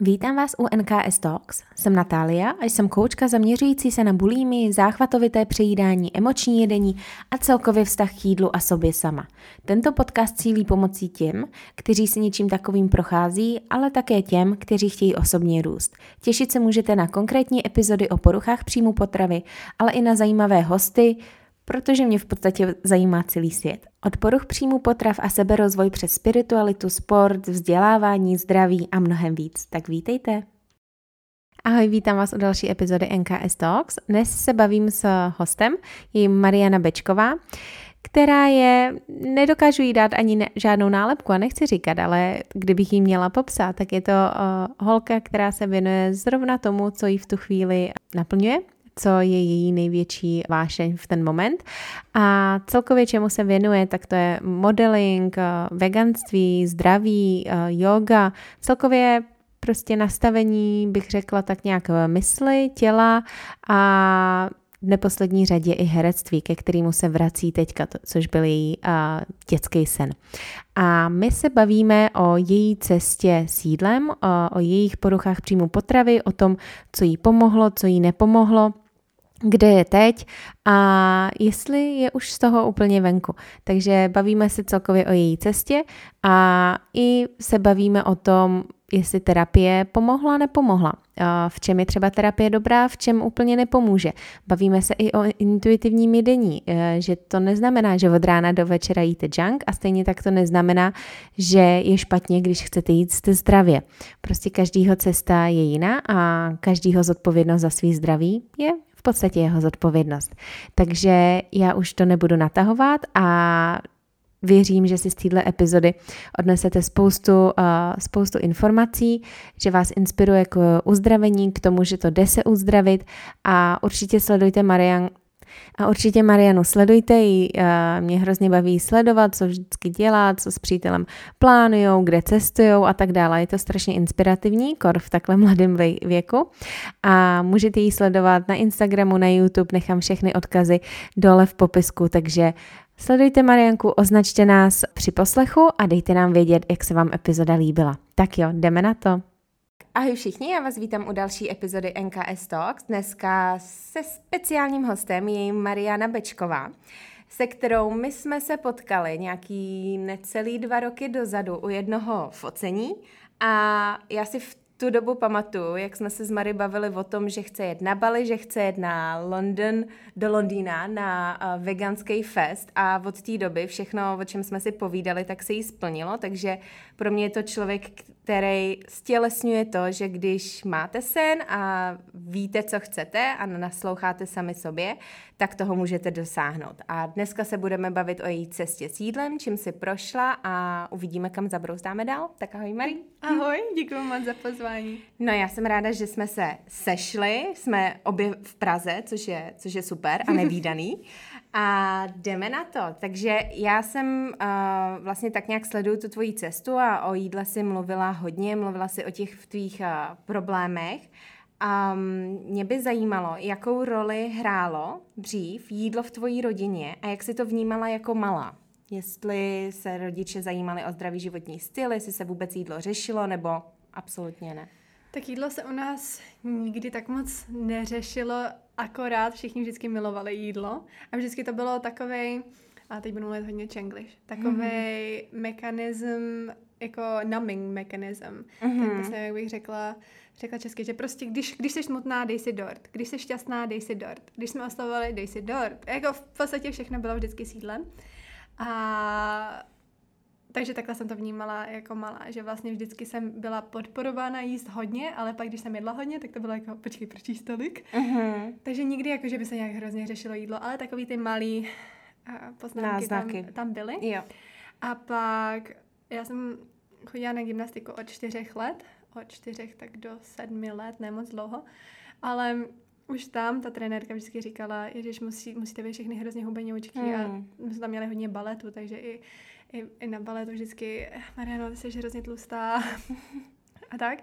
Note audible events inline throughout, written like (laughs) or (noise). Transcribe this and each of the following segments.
Vítám vás u NKS Talks. Jsem Natália a jsem koučka zaměřující se na bulími, záchvatovité přejídání, emoční jedení a celkově vztah k jídlu a sobě sama. Tento podcast cílí pomocí těm, kteří si něčím takovým prochází, ale také těm, kteří chtějí osobně růst. Těšit se můžete na konkrétní epizody o poruchách příjmu potravy, ale i na zajímavé hosty, protože mě v podstatě zajímá celý svět. Od poruch příjmu potrav a seberozvoj přes spiritualitu, sport, vzdělávání, zdraví a mnohem víc. Tak vítejte! Ahoj, vítám vás u další epizody NKS Talks. Dnes se bavím s hostem, je Mariana Bečková, která je, nedokážu jí dát ani ne, žádnou nálepku a nechci říkat, ale kdybych jí měla popsat, tak je to uh, holka, která se věnuje zrovna tomu, co jí v tu chvíli naplňuje co je její největší vášeň v ten moment. A celkově čemu se věnuje, tak to je modeling, eh, veganství, zdraví, eh, yoga, celkově prostě nastavení, bych řekla tak nějak mysli, těla a v neposlední řadě i herectví, ke kterému se vrací teďka, což byl její uh, dětský sen. A my se bavíme o její cestě s jídlem, o, o jejich poruchách příjmu potravy, o tom, co jí pomohlo, co jí nepomohlo, kde je teď a jestli je už z toho úplně venku. Takže bavíme se celkově o její cestě a i se bavíme o tom, jestli terapie pomohla, nepomohla. V čem je třeba terapie dobrá, v čem úplně nepomůže. Bavíme se i o intuitivním jedení, e, že to neznamená, že od rána do večera jíte junk a stejně tak to neznamená, že je špatně, když chcete jít jste zdravě. Prostě každýho cesta je jiná a každýho zodpovědnost za svý zdraví je podstatě jeho zodpovědnost. Takže já už to nebudu natahovat a Věřím, že si z této epizody odnesete spoustu, uh, spoustu informací, že vás inspiruje k uzdravení, k tomu, že to jde se uzdravit a určitě sledujte Marian, a určitě Marianu sledujte ji, mě hrozně baví sledovat, co vždycky dělá, co s přítelem plánujou, kde cestují a tak dále. Je to strašně inspirativní, kor v takhle mladém věku. A můžete ji sledovat na Instagramu, na YouTube, nechám všechny odkazy dole v popisku, takže Sledujte Marianku, označte nás při poslechu a dejte nám vědět, jak se vám epizoda líbila. Tak jo, jdeme na to. Ahoj všichni, já vás vítám u další epizody NKS Talks. Dneska se speciálním hostem je Mariana Bečková, se kterou my jsme se potkali nějaký necelý dva roky dozadu u jednoho focení a já si v tu dobu pamatuju, jak jsme se s Mary bavili o tom, že chce jet na Bali, že chce jet na London, do Londýna na uh, veganský fest. A od té doby všechno, o čem jsme si povídali, tak se jí splnilo, takže pro mě je to člověk, který stělesňuje to, že když máte sen a víte, co chcete a nasloucháte sami sobě, tak toho můžete dosáhnout. A dneska se budeme bavit o její cestě s jídlem, čím si prošla a uvidíme, kam zabrouzdáme dál. Tak ahoj, Marí. Ahoj, děkuji moc za pozvání. No já jsem ráda, že jsme se sešli, jsme obě v Praze, což je, což je super a nevýdaný. (laughs) A jdeme na to. Takže já jsem uh, vlastně tak nějak sleduju tu tvoji cestu a o jídle si mluvila hodně, mluvila si o těch tvých uh, problémech. A um, mě by zajímalo, jakou roli hrálo dřív jídlo v tvojí rodině a jak si to vnímala jako malá. Jestli se rodiče zajímali o zdravý životní styl, jestli se vůbec jídlo řešilo, nebo absolutně ne. Tak jídlo se u nás nikdy tak moc neřešilo, akorát všichni vždycky milovali jídlo a vždycky to bylo takovej, a teď budu mluvit hodně čenglish, takový mm-hmm. mechanism, jako numbing mechanism. Mm-hmm. Tak se, jak bych řekla, řekla česky, že prostě když, když jsi smutná, dej si dort. Když jsi šťastná, dej si dort. Když jsme oslavovali, dej si dort. Jako v podstatě všechno bylo vždycky sídlem. A takže takhle jsem to vnímala jako malá, že vlastně vždycky jsem byla podporována jíst hodně, ale pak když jsem jedla hodně, tak to bylo jako, počkej, proč jíst tolik? Uh-huh. Takže nikdy jako, že by se nějak hrozně řešilo jídlo, ale takový ty malý uh, poznámky tam, tam byly. Jo. A pak já jsem chodila na gymnastiku od čtyřech let, od čtyřech tak do sedmi let, ne moc dlouho, ale už tam ta trenérka vždycky říkala, že musí, musíte být všechny hrozně hubenoučky mm. a hmm. my jsme tam měli hodně baletu, takže i i, i na baletu vždycky, Mariano, ty jsi hrozně tlustá (laughs) a tak.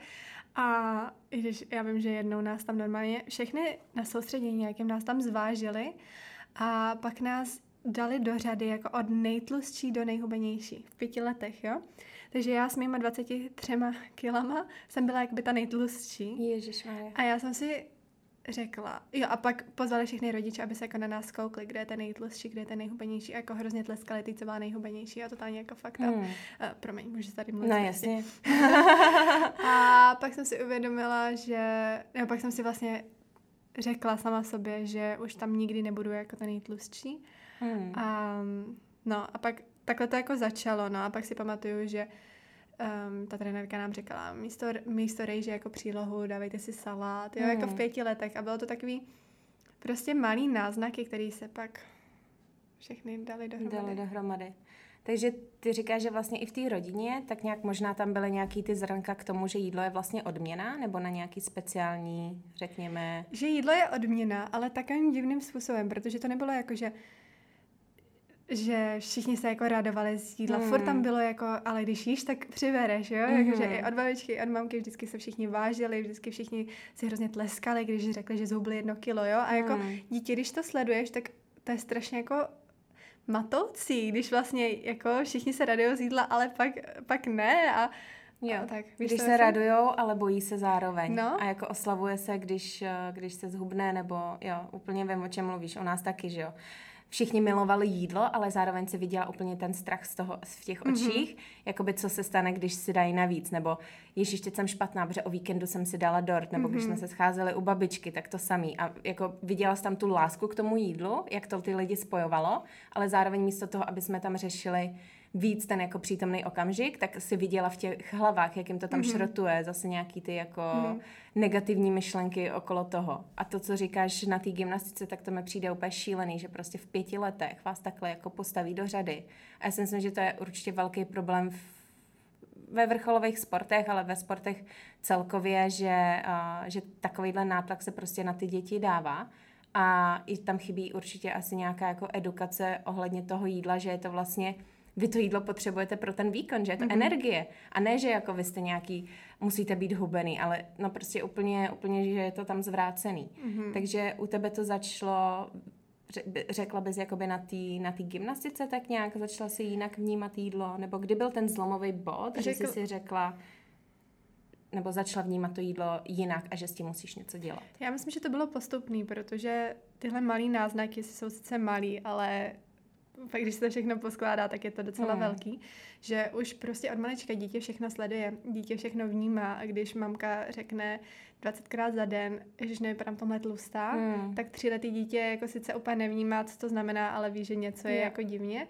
A i když já vím, že jednou nás tam normálně všechny na soustředění nějakým nás tam zvážili a pak nás dali do řady jako od nejtlustší do nejhubenější v pěti letech, jo. Takže já s mýma 23 kilama jsem byla jakby ta nejtlustší. Ježišmarja. A já jsem si řekla, jo a pak pozvali všechny rodiče, aby se jako na nás koukli, kde je ten nejtlustší, kde je ten nejhubenější, a jako hrozně tleskali ty, co byla nejhubenější a totálně jako fakt Hmm. uh, promiň, můžu tady mluvit. No jasně. (laughs) A pak jsem si uvědomila, že, nebo pak jsem si vlastně řekla sama sobě, že už tam nikdy nebudu jako ten nejtlustší. Hmm. A, no a pak takhle to jako začalo, no a pak si pamatuju, že um, ta trenérka nám říkala, místo, místo rejže jako přílohu dávejte si salát, jo, jako v Mhm. pěti letech a bylo to takový prostě malý náznaky, který se pak všechny dali dohromady. Dali dohromady. Takže ty říkáš, že vlastně i v té rodině, tak nějak možná tam byly nějaký ty zrnka k tomu, že jídlo je vlastně odměna, nebo na nějaký speciální, řekněme... Že jídlo je odměna, ale takovým divným způsobem, protože to nebylo jako, že že všichni se jako radovali z jídla. Hmm. Furt tam bylo jako, ale když jíš, tak přibereš, jo? Mhm. Mm-hmm. Jakože i od babičky, i od mamky vždycky se všichni vážili, vždycky všichni si hrozně tleskali, když řekli, že zhubli jedno kilo, jo? A jako Hmm. dítě, když to sleduješ, tak to je strašně jako matoucí, když vlastně jako všichni se radují z jídla, ale pak, pak ne a, Jo, a tak. víš, když se radujou, ale bojí se zároveň. No. A jako oslavuje se, když, eh, když se zhubne, nebo jo, úplně vím, o čem mluvíš. U nás taky, že jo. Všichni milovali jídlo, ale zároveň se viděla úplně ten strach z toho, v těch Mhm. očích, jakoby co se stane, když si dají navíc, nebo ježiš, teď jsem špatná, protože o víkendu jsem si dala dort, nebo když Mhm. jsme se scházeli u babičky, tak to samý. A jako viděla jsi tam tu lásku k tomu jídlu, jak to ty lidi spojovalo, ale zároveň místo toho, aby jsme tam řešili víc ten jako přítomný okamžik, tak si viděla v těch hlavách, jak jim to tam Mhm. mm-hmm. šrotuje, zase nějaký ty jako Mhm. mm-hmm. negativní myšlenky okolo toho. A to, co říkáš na té gymnastice, tak to mi přijde úplně šílený, že prostě v pěti letech vás takhle jako postaví do řady. A já si myslím, že to je určitě velký problém v, ve vrcholových sportech, ale ve sportech celkově, že, uh, že takovýhle nátlak se prostě na ty děti dává. A i tam chybí určitě asi nějaká jako edukace ohledně toho jídla, že je to vlastně vy to jídlo potřebujete pro ten výkon, že je to Mhm. mm-hmm. energie. A ne, že jako vy jste nějaký, musíte být hubený, ale no prostě úplně, úplně že je to tam zvrácený. Mhm. Mm-hmm. Takže u tebe to začalo, ře- řekla bys jakoby na té na tý gymnastice tak nějak, začala si jinak vnímat jídlo, nebo kdy byl ten zlomový bod, Řekl... že jsi si řekla, nebo začala vnímat to jídlo jinak a že s tím musíš něco dělat. Já myslím, že to bylo postupný, protože tyhle malý náznaky jsou sice malý, ale pak když se to všechno poskládá, tak je to docela Hmm. velký, že už prostě od malička dítě všechno sleduje, dítě všechno vnímá a když mamka řekne 20krát za den, že nevypadám tomhle tlustá, Hmm. tak tříletý dítě jako sice úplně nevnímá, co to znamená, ale ví, že něco je Jo. jako divně.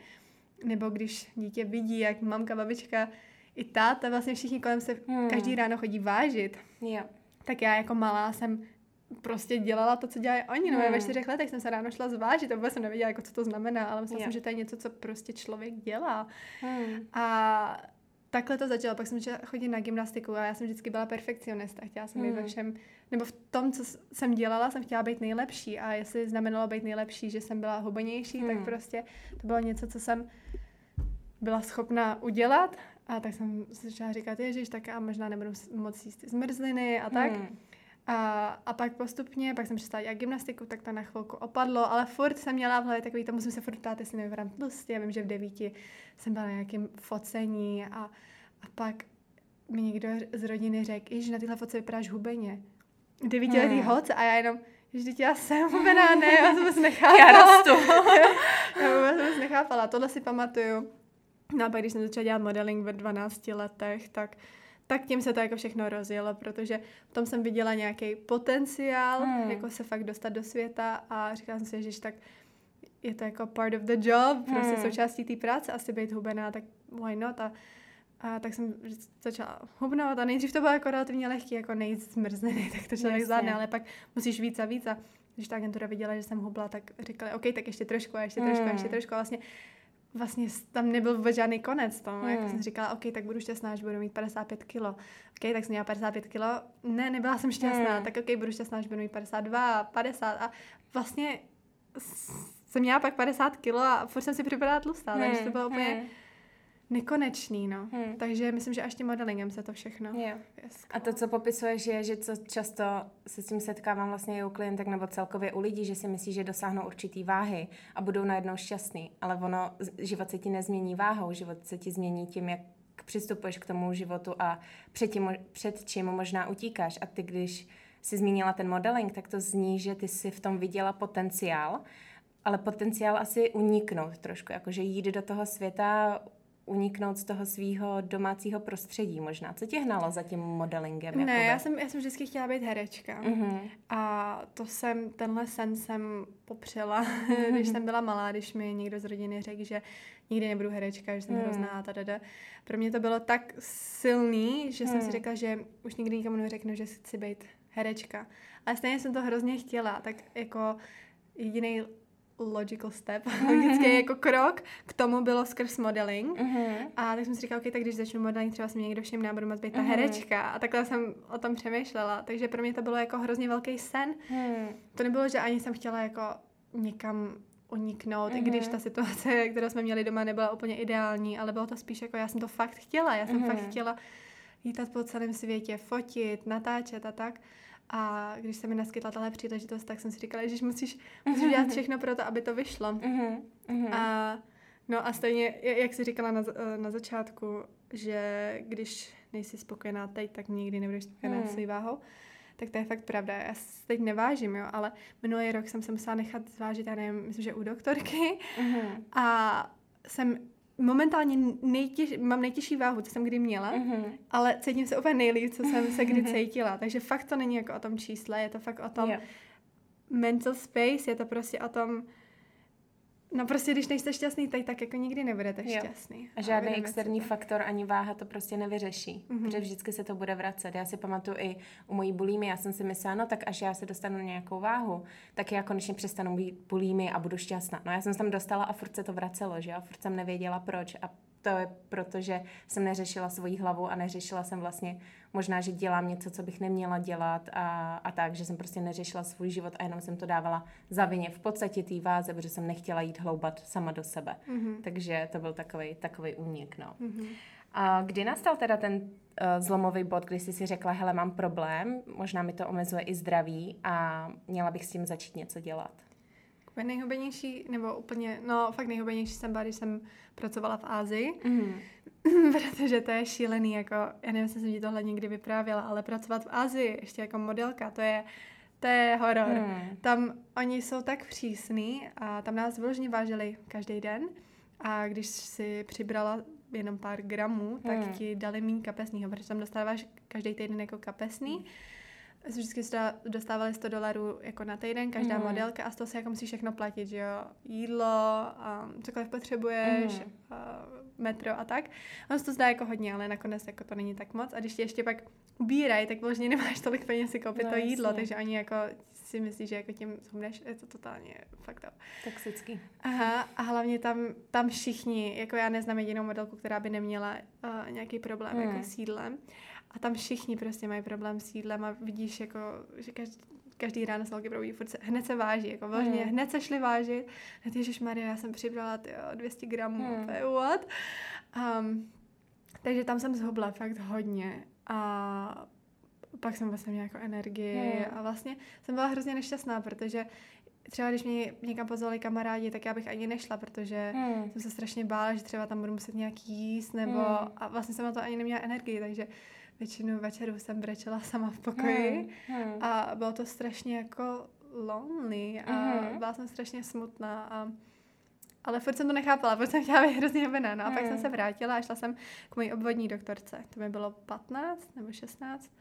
Nebo když dítě vidí, jak mamka, babička i táta, vlastně všichni kolem se Hmm. každý ráno chodí vážit, Jo. tak já jako malá jsem prostě dělala to, co dělají oni. No, Hmm. hmm. ve čtyřech letech jsem se ráno šla zvážit a vůbec jsem nevěděla, jako, co to znamená, ale myslela Jo. jsem, že to je něco, co prostě člověk dělá. Hmm. A takhle to začalo. Pak jsem začala chodit na gymnastiku a já jsem vždycky byla perfekcionista. Chtěla jsem být Hmm. ve všem, nebo v tom, co jsem dělala, jsem chtěla být nejlepší. A jestli znamenalo být nejlepší, že jsem byla hubenější, Hmm. tak prostě to bylo něco, co jsem byla schopná udělat. A tak jsem začala říkat, ježiš, tak a možná nebudu moc jíst zmrzliny a tak. Hmm. A, a pak postupně, pak jsem přestala dělat gymnastiku, tak to na chvilku opadlo, ale furt jsem měla v hlavě takový, to musím se furt ptát, jestli nevypadám tlustě. Já vím, že v devíti jsem byla na nějakém focení a, a pak mi někdo z rodiny řekl, že na tyhle foce vypadáš hubeně. Devítiletý Hmm. hoc a já jenom, že já jsem hubená, ne, já jsem vůbec nechápala. Já rostu. (laughs) já vůbec vůbec nechápala, tohle si pamatuju. No a pak, když jsem začala dělat modeling ve 12 letech, tak tak tím se to jako všechno rozjelo, protože v tom jsem viděla nějaký potenciál, Hmm. jako se fakt dostat do světa a říkala jsem si, že tak je to jako part of the job, prostě Hmm. součástí té práce, asi být hubená, tak why not? A, a tak jsem začala hubnout a nejdřív to bylo jako relativně lehký, jako nejít zmrzlený, (laughs) tak to člověk zvládne, ale pak musíš víc a víc a když ta agentura viděla, že jsem hubla, tak říkali, OK, tak ještě trošku a ještě trošku a ještě Hmm. trošku a vlastně vlastně tam nebyl vůbec žádný konec tomu. Hmm. Hmm. Jak jsem říkala, OK, tak budu šťastná, až budu mít 55 kilo. OK, tak jsem měla 55 kilo. Ne, nebyla jsem šťastná. Hmm. Tak OK, budu šťastná, až budu mít 52, 50 a vlastně jsem měla pak 50 kilo a furt jsem si připadala tlustá, takže to bylo úplně Hmm. Nekonečný, no. Hmm. Takže myslím, že až tím modelingem se to všechno. A to, co popisuješ, je, že co často se s tím setkávám vlastně i u klientek nebo celkově u lidí, že si myslí, že dosáhnou určitý váhy a budou najednou šťastný, ale ono, život se ti nezmění váhou, život se ti změní tím, jak přistupuješ k tomu životu a před, tím, před čím možná utíkáš. A ty, když jsi zmínila ten modeling, tak to zní, že ty si v tom viděla potenciál, ale potenciál asi uniknout trošku, jakože jít do toho světa, uniknout z toho svého domácího prostředí možná. Co tě hnalo za tím modelingem? Ne, jakoby? já jsem, já jsem vždycky chtěla být herečka. Mm-hmm. A to jsem, tenhle sen jsem popřela, mm-hmm. (laughs) když jsem byla malá, když mi někdo z rodiny řekl, že nikdy nebudu herečka, že jsem mm. hrozná a. Pro mě to bylo tak silný, že mm. jsem si mm. řekla, že už nikdy nikomu neřeknu, že chci být herečka. Ale stejně jsem to hrozně chtěla, tak jako jediný logical step, (laughs) logický jako krok k tomu bylo skrz modeling. Uh-huh. A tak jsem si říkala, okay, tak když začnu modeling, třeba se mě někdo všimne a budu moc být ta uh-huh. herečka. A takhle jsem o tom přemýšlela. Takže pro mě to bylo jako hrozně velký sen. Uh-huh. To nebylo, že ani jsem chtěla jako někam uniknout, uh-huh. i když ta situace, (laughs) kterou jsme měli doma, nebyla úplně ideální, ale bylo to spíš jako, já jsem to fakt chtěla. Já jsem uh-huh. fakt chtěla lítat po celém světě, fotit, natáčet a tak. A když se mi naskytla tahle příležitost, tak jsem si říkala, že musíš, musíš dělat všechno pro to, aby to vyšlo. Uh-huh, uh-huh. A, no a stejně, jak jsi říkala na, na začátku, že když nejsi spokojená teď, tak nikdy nebudeš spokojená uh-huh. svým váhou, tak to je fakt pravda. Já se teď nevážím, jo, ale minulý rok jsem se musela nechat zvážit, já nevím, myslím, že u doktorky uh-huh. a jsem momentálně nejtěž, mám nejtěžší váhu, co jsem kdy měla, mm-hmm. ale cítím se úplně nejlíp, co jsem se kdy (laughs) cítila. Takže fakt to není jako o tom čísle, je to fakt o tom yeah. mental space, je to prostě o tom, No prostě, když nejste šťastný, tak, tak jako nikdy nebudete jo. šťastný. A žádný externí to. faktor ani váha to prostě nevyřeší, mm-hmm. protože vždycky se to bude vracet. Já si pamatuju i u mojí bulímy, já jsem si myslela, no tak až já se dostanu na nějakou váhu, tak já konečně přestanu být bulímy a budu šťastná. No já jsem se tam dostala a furt se to vracelo, že a furt jsem nevěděla proč a to je proto, že jsem neřešila svoji hlavu a neřešila jsem vlastně možná, že dělám něco, co bych neměla dělat a, a tak, že jsem prostě neřešila svůj život a jenom jsem to dávala za vině v podstatě té váze, protože jsem nechtěla jít hloubat sama do sebe. Mm-hmm. Takže to byl takový takový únik, no. Mm-hmm. A kdy nastal teda ten uh, zlomový bod, kdy jsi si řekla, hele, mám problém, možná mi to omezuje i zdraví a měla bych s tím začít něco dělat? Úplně nejhubenější, nebo úplně, no fakt nejhubenější jsem byla, když jsem pracovala v Ázii, mm. (laughs) protože to je šílený, jako, já nevím, jestli jsem ti tohle někdy vyprávěla, ale pracovat v Ázii, ještě jako modelka, to je, to je horor. Mm. Tam oni jsou tak přísní a tam nás vyloženě vážili každý den a když si přibrala jenom pár gramů, tak mm. ti dali méně kapesního, protože tam dostáváš každý týden jako kapesný. Mm vždycky dostávali 100 dolarů jako na týden, každá mm. modelka a z toho se jako musíš všechno platit, že jo, jídlo, um, cokoliv potřebuješ, mm. uh, metro a tak. Ono se to zdá jako hodně, ale nakonec jako to není tak moc a když ti ještě pak ubírají, tak vlastně (laughs) nemáš tolik peněz si koupit no, to jídlo, jasně. takže oni jako si myslí, že jako tím zhubneš, je to totálně fakt up. Toxický. Aha, a hlavně tam, tam všichni, jako já neznám jedinou modelku, která by neměla uh, nějaký problém mm. jako s jídlem. A tam všichni prostě mají problém s jídlem a vidíš, jako, že každý, každý ráno se velký probudí, furt se, hned se váží, jako vlastně, mm. hned se šli vážit, hned Ježíš Maria, já jsem přibrala tyjo, 200 gramů, mm. to je what? Um, takže tam jsem zhubla fakt hodně a pak jsem vlastně měla jako energii mm. a vlastně jsem byla hrozně nešťastná, protože třeba když mě někam pozvali kamarádi, tak já bych ani nešla, protože mm. jsem se strašně bála, že třeba tam budu muset nějak jíst, nebo mm. a vlastně jsem na to ani neměla energii, takže většinu večerů jsem brečela sama v pokoji hmm, hmm. a bylo to strašně jako lonely a hmm. byla jsem strašně smutná a ale furt jsem to nechápala, protože jsem chtěla být hrozně hubená. No a hmm. pak jsem se vrátila a šla jsem k mojí obvodní doktorce. To mi bylo 15 nebo 16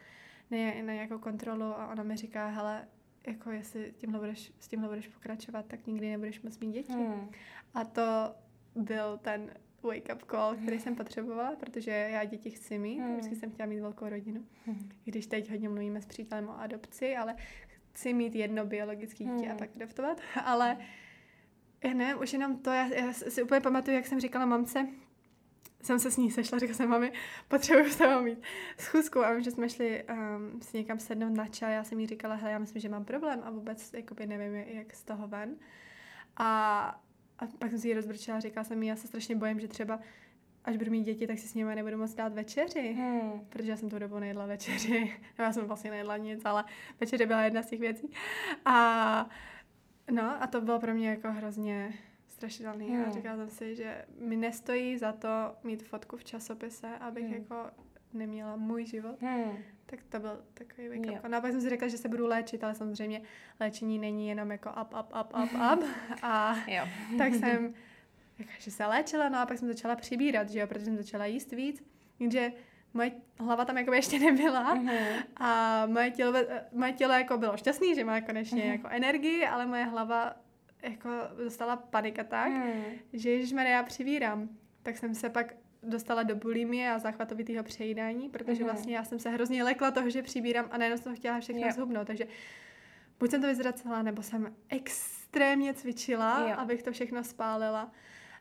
na, na nějakou kontrolu a ona mi říká, hele, jako jestli tímhle budeš, s tímhle budeš pokračovat, tak nikdy nebudeš moc mít děti. Hmm. A to byl ten wake-up call, který jsem potřebovala, protože já děti chci mít, hmm. vždycky jsem chtěla mít velkou rodinu. Hmm. Když teď hodně mluvíme s přítelem o adopci, ale chci mít jedno biologické dítě hmm. a pak adoptovat, (laughs) ale já nevím, už jenom to, já, já si úplně pamatuju, jak jsem říkala mamce, jsem se s ní sešla, řekla jsem mami, potřebuji s tebou mít schůzku a že jsme šli um, si někam sednout na čaj, já jsem jí říkala, hele, já myslím, že mám problém a vůbec jakoby nevím, jak z toho ven. A a pak jsem si ji rozbrčela a říkala jsem jí, já se strašně bojím, že třeba až budu mít děti, tak si s nimi nebudu moc dát večeři, hmm. protože já jsem tu dobu nejedla večeři. (laughs) já jsem vlastně nejedla nic, ale večeře byla jedna z těch věcí. A no a to bylo pro mě jako hrozně strašidelný. Hmm. A říkala jsem si, že mi nestojí za to mít fotku v časopise, abych hmm. jako neměla můj život. Hmm. Tak to byl takový wake up. No a pak jsem si řekla, že se budu léčit, ale samozřejmě léčení není jenom jako up, up, up, up, (laughs) up. A jo. tak jsem (laughs) že se léčila, no a pak jsem začala přibírat, že jo, protože jsem začala jíst víc. Takže moje hlava tam jako ještě nebyla uh-huh. a moje tělo, moje tělo jako bylo šťastný, že má konečně uh-huh. jako energii, ale moje hlava jako dostala panika tak, uh-huh. že Maria přivírám. Tak jsem se pak dostala do bulimie a záchvatovitého přejídání, protože uh-huh. vlastně já jsem se hrozně lekla toho, že přibírám a najednou jsem chtěla všechno yeah. zhubnout, takže buď jsem to vyzracela, nebo jsem extrémně cvičila, yeah. abych to všechno spálila.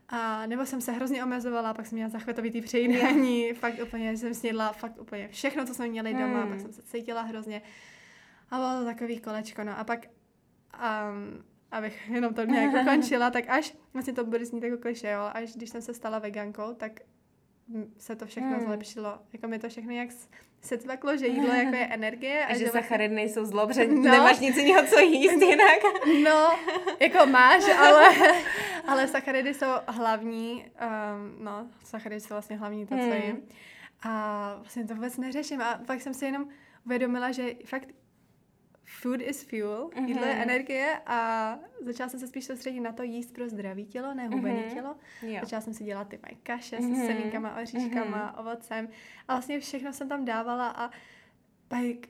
A nebo jsem se hrozně omezovala, pak jsem měla zachvatovitý přejídání, yeah. fakt úplně, že jsem snědla fakt úplně všechno, co jsme měli doma, hmm. pak jsem se cítila hrozně. A bylo to takový kolečko, no a pak, um, abych jenom to nějak (laughs) ukončila, tak až, vlastně to bude znít jako kliše, jo, až když jsem se stala vegankou, tak se to všechno hmm. zlepšilo. Jako mi to všechno jak se tvaklo, že jídlo jako je (laughs) energie. A, a že, že sacharidy vlastně... nejsou zlo, protože no. nemáš nic jiného, co jíst (laughs) jinak. No, jako máš, ale, (laughs) ale sacharidy jsou hlavní, um, no, sacharidy jsou vlastně hlavní to, co hmm. jím. A vlastně to vůbec neřeším. A pak jsem si jenom uvědomila, že fakt food is fuel, mm-hmm. jídlo je energie a začala jsem se spíš soustředit na to jíst pro zdravý tělo, ne hubený mm-hmm. tělo. Jo. Začala jsem si dělat ty moje kaše mm-hmm. se semínkama, oříškama, mm-hmm. ovocem a vlastně všechno jsem tam dávala a pak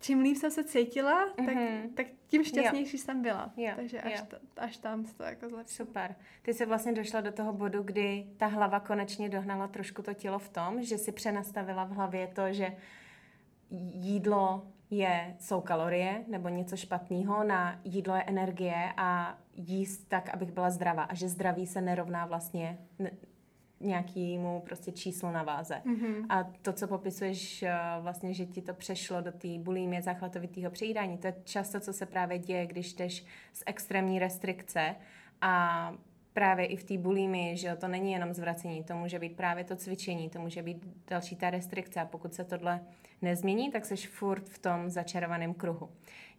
čím líp jsem se cítila, mm-hmm. tak, mhm. tak tím šťastnější jo. jsem byla. Jo. Takže až, jo. To, až tam se to jako zlepšilo. Super. Ty jsi vlastně došla do toho bodu, kdy ta hlava konečně dohnala trošku to tělo v tom, že si přenastavila v hlavě to, že jídlo je, jsou kalorie nebo něco špatného, na jídlo je energie a jíst tak, abych byla zdravá. A že zdraví se nerovná vlastně nějakému prostě číslu na váze. Mm-hmm. A to, co popisuješ, eh, vlastně, že ti to přešlo do té bulímě záchvatovitého přejídání, to je často, co se právě děje, když jdeš z extrémní restrikce a právě i v té bulími, že jo, to není jenom zvracení, to může být právě to cvičení, to může být další ta restrikce a pokud se tohle nezmění, tak jsi furt v tom začarovaném kruhu.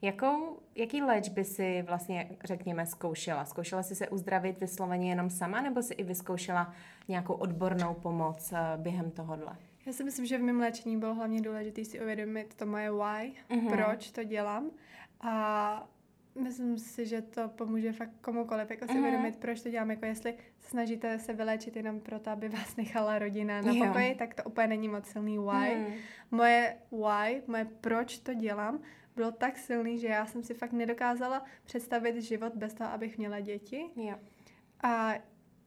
Jakou, jaký léč by si vlastně, řekněme, zkoušela? Zkoušela jsi se uzdravit vysloveně jenom sama, nebo si i vyzkoušela nějakou odbornou pomoc eh, během tohohle? Já si myslím, že v mém léčení bylo hlavně důležité si uvědomit to moje why, uh-huh. proč to dělám. A Myslím si, že to pomůže fakt komukoliv, jako si mhm. uvědomit, proč to dělám, jako jestli snažíte se vyléčit jenom proto, aby vás nechala rodina na jo. pokoji, tak to úplně není moc silný why. Mm. Moje why, moje proč to dělám, bylo tak silný, že já jsem si fakt nedokázala představit život bez toho, abych měla děti. Jo. A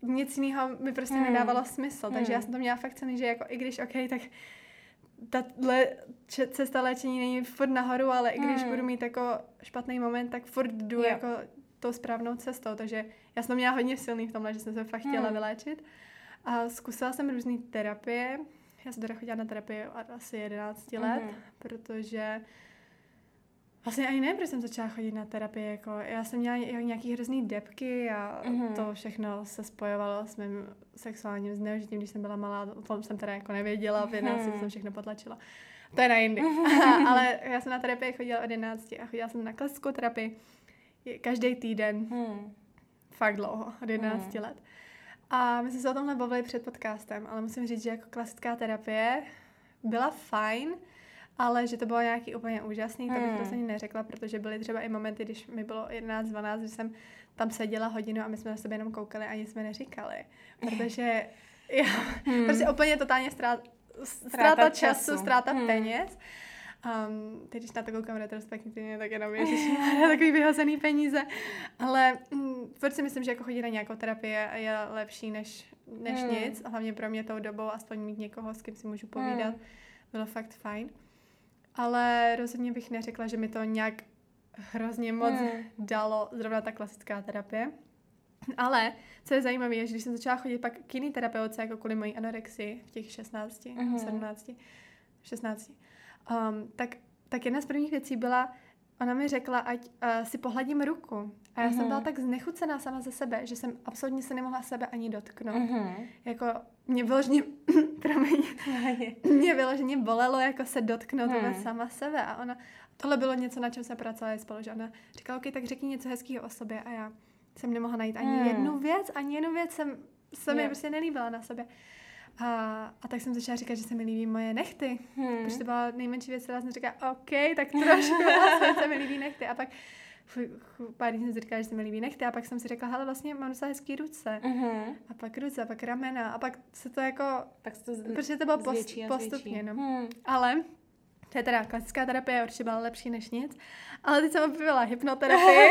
nic jiného mi prostě mm. nedávalo smysl, takže mm. já jsem to měla fakt cený, že jako i když, ok, tak tahle cesta léčení není furt nahoru, ale i když mm. budu mít jako špatný moment, tak furt jdu jo. jako tou správnou cestou, takže já jsem to měla hodně silný v tomhle, že jsem se fakt chtěla mm. vyléčit. A zkusila jsem různé terapie. Já jsem teda chodila na terapii od asi 11 let, mm. protože Vlastně ani ne, protože jsem začala chodit na terapii, jako já jsem měla nějaký hrozný depky a mm-hmm. to všechno se spojovalo s mým sexuálním zneužitím, když jsem byla malá, o tom jsem teda jako nevěděla, v 11 mm-hmm. jsem všechno potlačila. To je na jindy. (laughs) Ale já jsem na terapii chodila od 11 a chodila jsem na klasickou terapii každý týden. Mm. Fakt dlouho, od 11 mm. let. A my jsme se o tomhle bavili před podcastem, ale musím říct, že jako klasická terapie byla fajn, ale že to bylo nějaký úplně úžasný, to bych hmm. to ani neřekla, protože byly třeba i momenty, když mi bylo 11, 12, že jsem tam seděla hodinu a my jsme na sebe jenom koukali a nic jsme neříkali. Protože (laughs) já, hmm. prostě úplně totálně ztrát, ztráta času, ztráta hmm. peněz. Um, teď, když na to koukám retrospektivně, tak jenom (laughs) ježiš, (laughs) takový vyhozený peníze. Ale um, furt si myslím, že jako chodit na nějakou terapii je lepší než, než hmm. nic. A hlavně pro mě tou dobou aspoň mít někoho, s kým si můžu povídat, hmm. bylo fakt fajn ale rozhodně bych neřekla, že mi to nějak hrozně moc hmm. dalo zrovna ta klasická terapie. Ale co je zajímavé, je, že když jsem začala chodit pak k jiný terapeutce, jako kvůli mojí anorexii v těch 16, mm-hmm. 17, 16, um, tak, tak jedna z prvních věcí byla, ona mi řekla, ať uh, si pohladím ruku. A já mm-hmm. jsem byla tak znechucená sama ze sebe, že jsem absolutně se nemohla sebe ani dotknout. Mm-hmm. Jako mě vyloženě, (laughs) promiň, (laughs) mě vyloženě bolelo jako se dotknout mm. sama sebe. A ona, tohle bylo něco, na čem se pracovala spolu, že ona říkala, ok, tak řekni něco hezkého o sobě. A já, jsem nemohla najít ani Hmm. jednu věc, ani jednu věc jsem, se mi Jo. prostě nelíbila na sobě. A, a tak jsem začala říkat, že se mi líbí moje nechty. Hmm. Protože to byla nejmenší věc, která jsem říkala, OK, tak trošku (laughs) se mi líbí nechty. A pak pár dní jsem si říkala, že se mi líbí nechty. A pak jsem si řekla, hele, vlastně mám docela hezký ruce. Mhm. A pak ruce, a pak ramena. A pak se to jako, Tak se to z- protože to bylo post, postupně, no. Hmm. Ale to je teda klasická terapie, určitě byla lepší než nic. Ale teď jsem objevila hypnoterapii.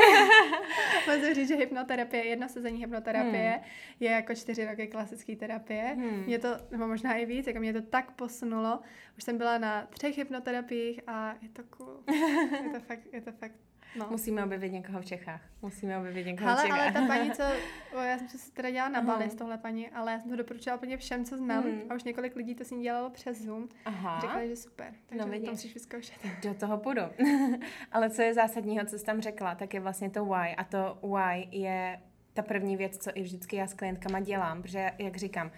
(laughs) Můžu říct, že hypnoterapie, jedno sezení hypnoterapie Hmm. je jako čtyři roky klasické terapie. Hmm. Mě to, nebo možná i víc, jako mě to tak posunulo. Už jsem byla na třech hypnoterapiích a je to cool. (laughs) je to fakt, je to fakt, no. Musíme objevit někoho v Čechách. Musíme objevit někoho v Ale, Čechách. ale ta paní, co, (laughs) o, já jsem se teda dělala na. Bali s tohle paní, ale já jsem to doporučila úplně všem, co znám Hmm. a už několik lidí to s ní dělalo přes Zoom. Aha. Říkali, že super, takže No, no, to musíš vyzkoušet. (laughs) Do toho půjdu. (laughs) Ale co je zásadního, co jsi tam řekla, tak je vlastně to why. A to why je ta první věc, co i vždycky já s klientkama dělám, protože, jak říkám,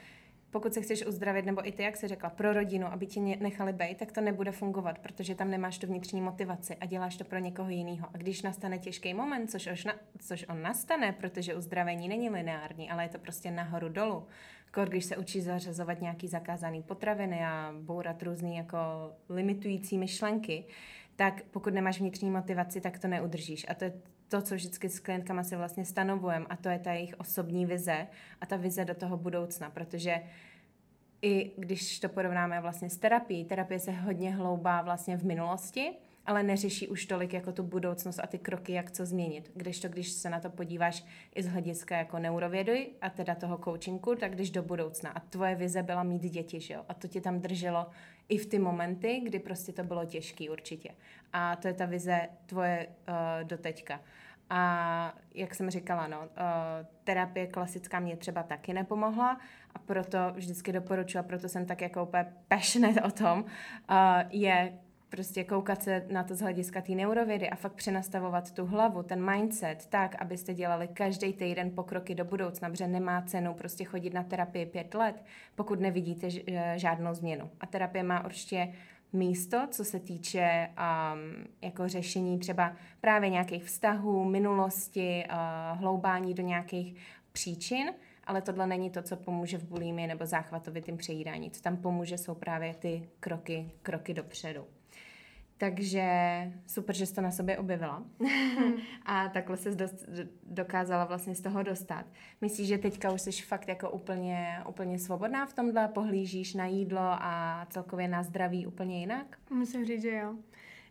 pokud se chceš uzdravit, nebo i ty, jak jsi řekla, pro rodinu, aby ně- nechali být, tak to nebude fungovat, protože tam nemáš tu vnitřní motivaci a děláš to pro někoho jiného. A když nastane těžký moment, což, na, což on nastane, protože uzdravení není lineární, ale je to prostě nahoru dolů. Kor, když se učí zařazovat nějaký zakázaný potraviny a bourat různý jako limitující myšlenky, tak pokud nemáš vnitřní motivaci, tak to neudržíš. A to je to, co vždycky s klientkama si vlastně stanovujeme, a to je ta jejich osobní vize a ta vize do toho budoucna, protože i když to porovnáme vlastně s terapií, terapie se hodně hloubá vlastně v minulosti, ale neřeší už tolik jako tu budoucnost a ty kroky, jak co změnit. Když to, když se na to podíváš i z hlediska jako neurovědy a teda toho coachingu, tak když do budoucna. A tvoje vize byla mít děti, že jo? A to tě tam drželo i v ty momenty, kdy prostě to bylo těžký určitě. A to je ta vize tvoje uh, doteďka. A jak jsem říkala, no, uh, terapie klasická mě třeba taky nepomohla a proto vždycky doporučuji, a proto jsem tak jako úplně passionate o tom, uh, je prostě koukat se na to z hlediska té neurovědy a fakt přenastavovat tu hlavu, ten mindset tak, abyste dělali každý týden pokroky do budoucna, protože nemá cenu prostě chodit na terapii pět let, pokud nevidíte eh, žádnou změnu. A terapie má určitě místo, co se týče um, jako řešení třeba právě nějakých vztahů, minulosti, uh, hloubání do nějakých příčin, ale tohle není to, co pomůže v bulími nebo záchvatovitým přejídání. Co tam pomůže, jsou právě ty kroky, kroky dopředu. Takže super, že jsi to na sobě objevila. (laughs) a takhle se dost, dokázala vlastně z toho dostat. Myslíš, že teďka už jsi fakt jako úplně, úplně svobodná v tomhle? Pohlížíš na jídlo a celkově na zdraví úplně jinak? Musím říct, že jo.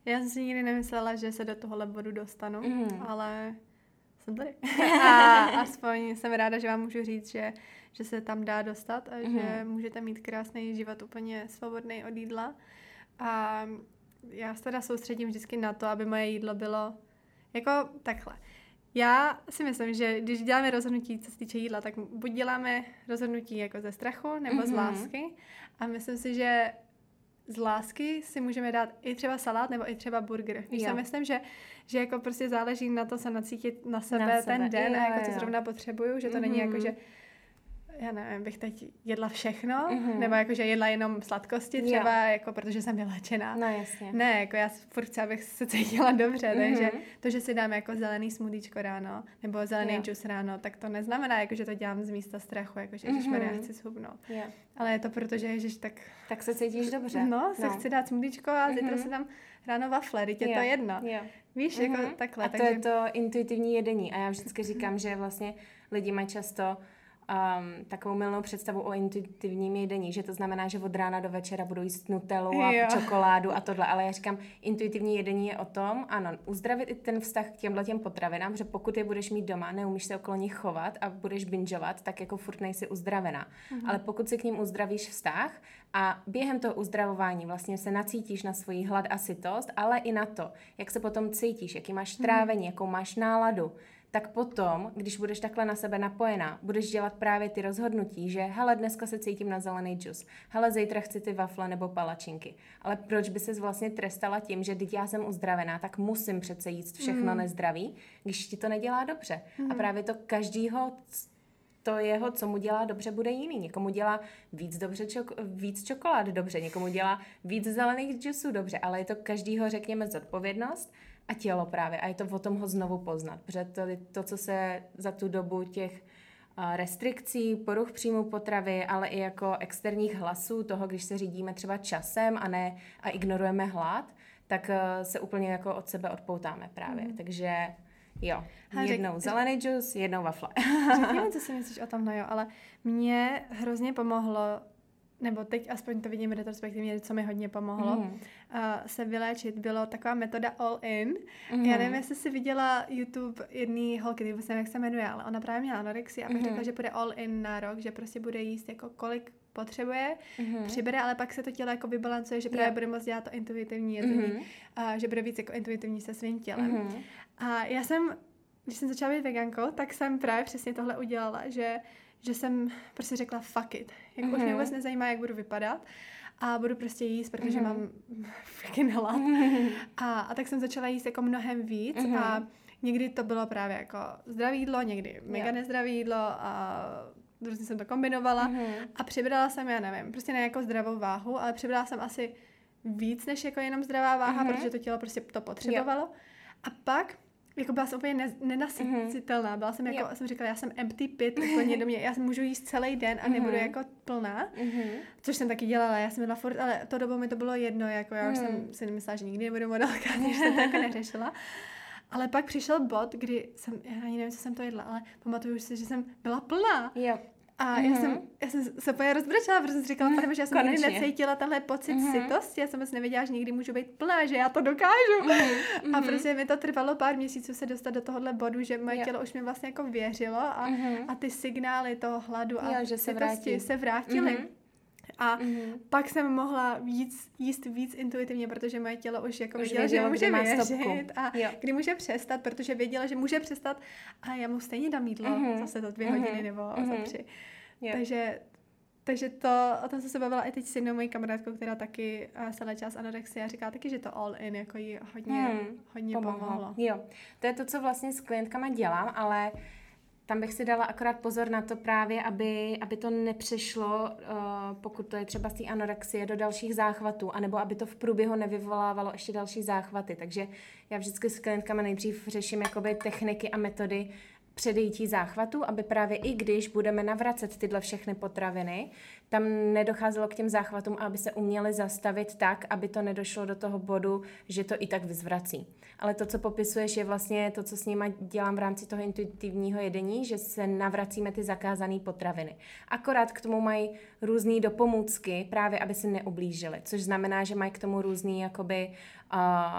Já jsem si nikdy nemyslela, že se do tohohle bodu dostanu, Mhm. ale jsem tady. (laughs) a aspoň jsem ráda, že vám můžu říct, že, že se tam dá dostat a že Mhm. můžete mít krásný život úplně svobodný od jídla. A já se teda soustředím vždycky na to, aby moje jídlo bylo jako takhle. Já si myslím, že když děláme rozhodnutí, co se týče jídla, tak buď děláme rozhodnutí jako ze strachu nebo z Mhm. lásky. A myslím si, že z lásky si můžeme dát i třeba salát nebo i třeba burger. Víš, já myslím, že, že jako prostě záleží na to se nacítit na sebe, Na sebe. ten den Jo, a jako co zrovna potřebuju, že to není jako, Mhm. že já nevím, bych teď jedla všechno, Mhm. nebo jako, že jedla jenom sladkosti Jo. třeba, jako protože jsem vylečená. No jasně. Ne, jako já furt chci, abych se cítila dobře, Mhm. takže to, že si dám jako zelený smoothíčko ráno, nebo zelený Jo. džus ráno, tak to neznamená, jako, že to dělám z místa strachu, jako, že Mhm. já chci zhubnout. Jo. Ale je to proto, že ježiš, tak Tak se cítíš dobře. no, se chci dát smoothíčko a zítra Mhm. si dám ráno wafle, teď je to Jo. jedno. Jo. Víš, Mhm. jako takhle. A to takže... je to intuitivní jedení. A já vždycky říkám, že vlastně lidi mají často um, takovou milnou představu o intuitivním jedení, že to znamená, že od rána do večera budou jíst nutelu a Jo. čokoládu a tohle. Ale já říkám, intuitivní jedení je o tom, ano, uzdravit i ten vztah k těmhle těm potravinám, že pokud je budeš mít doma, neumíš se okolo nich chovat a budeš bingeovat, tak jako furt nejsi uzdravená. Mhm. Ale pokud si k ním uzdravíš vztah a během toho uzdravování vlastně se nacítíš na svoji hlad a sytost, ale i na to, jak se potom cítíš, jaký máš trávení, jakou máš náladu, tak potom, když budeš takhle na sebe napojená, budeš dělat právě ty rozhodnutí, že hele, dneska se cítím na zelený džus, hele, zítra chci ty wafle nebo palačinky. Ale proč by ses vlastně trestala tím, že teď já jsem uzdravená, tak musím přece jíst všechno Mm. nezdravý, když ti to nedělá dobře. A právě to každýho to jeho, co mu dělá dobře, bude jiný. Někomu dělá víc, dobře čok- víc čokolád dobře, někomu dělá víc zelených džusů dobře, ale je to každýho, řekněme, zodpovědnost a tělo právě. A je to o tom ho znovu poznat, protože to, to co se za tu dobu těch restrikcí, poruch příjmu potravy, ale i jako externích hlasů toho, když se řídíme třeba časem a ne a ignorujeme hlad, tak eh, se úplně jako od sebe odpoutáme právě. Mm. Takže jo, ha, jednou řek, zelený džus, jednou wafle. Řekni co si myslíš o tom, no jo, ale mě hrozně pomohlo nebo teď aspoň to vidím retrospektivně, co mi hodně pomohlo, mm. uh, se vyléčit, bylo taková metoda all in. Mm. Já nevím, jestli jsi viděla YouTube jedný holky, nevím, jak se jmenuje, ale ona právě měla anorexii a pak mm. řekla, že bude all in na rok, že prostě bude jíst jako kolik potřebuje, mm-hmm. přibere, ale pak se to tělo jako vybalancuje, že právě yeah. bude moct dělat to intuitivní jezení, mm-hmm. a že bude víc jako intuitivní se svým tělem. Mm-hmm. A já jsem, když jsem začala být vegankou, tak jsem právě přesně tohle udělala, že že jsem prostě řekla fuck it. Jako mm-hmm. už mě mhm. vůbec nezajímá, jak budu vypadat a budu prostě jíst, protože mm-hmm. mám (laughs) freaking hlad. Mm-hmm. A, a tak jsem začala jíst jako mnohem víc mm-hmm. a někdy to bylo právě jako zdravé jídlo, někdy mega yeah. nezdravé jídlo a různě jsem to kombinovala mm-hmm. a přibrala jsem, já nevím, prostě ne jako zdravou váhu, ale přibrala jsem asi víc než jako jenom zdravá váha, mm-hmm. protože to tělo prostě to potřebovalo. Yeah. A pak jako byla jsem úplně ne, nenasycitelná. Mhm. Byla jsem jako, yep. jsem říkala, já jsem empty pit (laughs) úplně do mě, já můžu jíst celý den a nebudu mm-hmm. jako plná, mm-hmm. což jsem taky dělala, já jsem byla furt, ale to dobou mi to bylo jedno, jako já už mm. jsem si nemyslela, že nikdy nebudu modelka, (laughs) když jsem to jako neřešila. Ale pak přišel bod, kdy jsem, já ani nevím, co jsem to jedla, ale pamatuju si, že jsem byla plná. Yep. A mm-hmm. já, jsem, mhm. já jsem se úplně rozbrečela, protože jsem říkala, mm, že já jsem Konečně. nikdy necítila tenhle pocit mm-hmm. sytosti, já jsem vůbec nevěděla, že někdy můžu být plná, že já to dokážu. Mm-hmm. A prostě mi to trvalo pár měsíců se dostat do tohohle bodu, že moje tělo už mi vlastně jako věřilo a, mm-hmm. a ty signály toho hladu a jo, že se, vrátí. se vrátily. Mm-hmm. A mm-hmm. pak jsem mohla víc, jíst víc intuitivně, protože moje tělo už jako vědělo, že může věřit a jo. kdy může přestat, protože věděla, že může přestat a já mu stejně dám jídlo mm-hmm. zase to dvě mm-hmm. hodiny nebo mm-hmm. za tři. Jo. Takže takže to, o tom jsem se bavila i teď s jednou mojí kamarádkou, která taky se léčila z anorexie a říká taky, že to all in jako jí hodně, hmm, hodně pomohlo. pomohlo. Jo, to je to, co vlastně s klientkama dělám, ale uh, tam bych si dala akorát pozor na to právě, aby, aby to nepřešlo, uh, pokud to je třeba z té anorexie, do dalších záchvatů, anebo aby to v průběhu nevyvolávalo ještě další záchvaty. Takže já vždycky s klientkami nejdřív řeším jakoby techniky a metody, předejítí záchvatu, aby právě i když budeme navracet tyhle všechny potraviny, tam nedocházelo k těm záchvatům, aby se uměli zastavit tak, aby to nedošlo do toho bodu, že to i tak vyzvrací. Ale to, co popisuješ, je vlastně to, co s nima dělám v rámci toho intuitivního jedení, že se navracíme ty zakázané potraviny. Akorát k tomu mají různé dopomůcky, právě aby si neublížili, což znamená, že mají k tomu různé jakoby